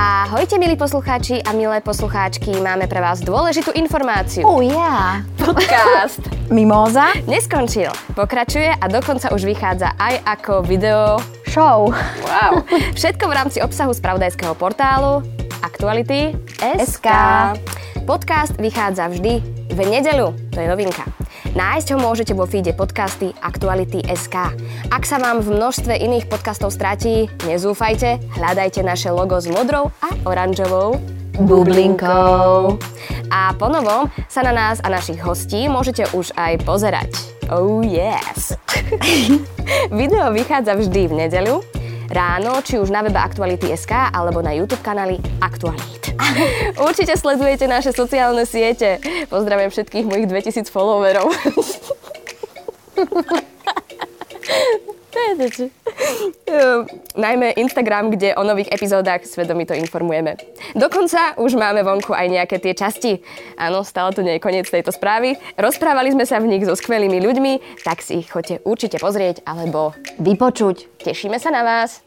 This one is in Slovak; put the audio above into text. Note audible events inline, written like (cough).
Ahojte, milí poslucháči a milé poslucháčky, máme pre vás dôležitú informáciu. Oh yeah. Podcast (laughs) Mimóza. neskončil, pokračuje a dokonca už vychádza aj ako video. Show. Wow. (laughs) Všetko v rámci obsahu spravodajského portálu Aktuality SK. Podcast vychádza vždy v nedeľu, to je novinka. Nájsť ho môžete vo feede podcasty Aktuality SK. Ak sa vám v množstve iných podcastov stratí, nezúfajte, hľadajte naše logo s modrou a oranžovou bublinkou. A po novom sa na nás a našich hostí môžete už aj pozerať. Oh yes! (laughs) Video vychádza vždy v nedeľu, ráno, či už na webe Aktuality.sk alebo na YouTube kanáli Aktualit. (laughs) Určite sledujete naše sociálne siete. Pozdravujem všetkých mojich 2000 followerov. (laughs) Najmä Instagram, kde o nových epizódach svedomito informujeme. Dokonca už máme vonku aj nejaké tie časti. Áno, stále to nie je koniec tejto správy. Rozprávali sme sa v nich so skvelými ľuďmi, tak si ich choďte určite pozrieť alebo Vypočuť. tešíme sa na vás.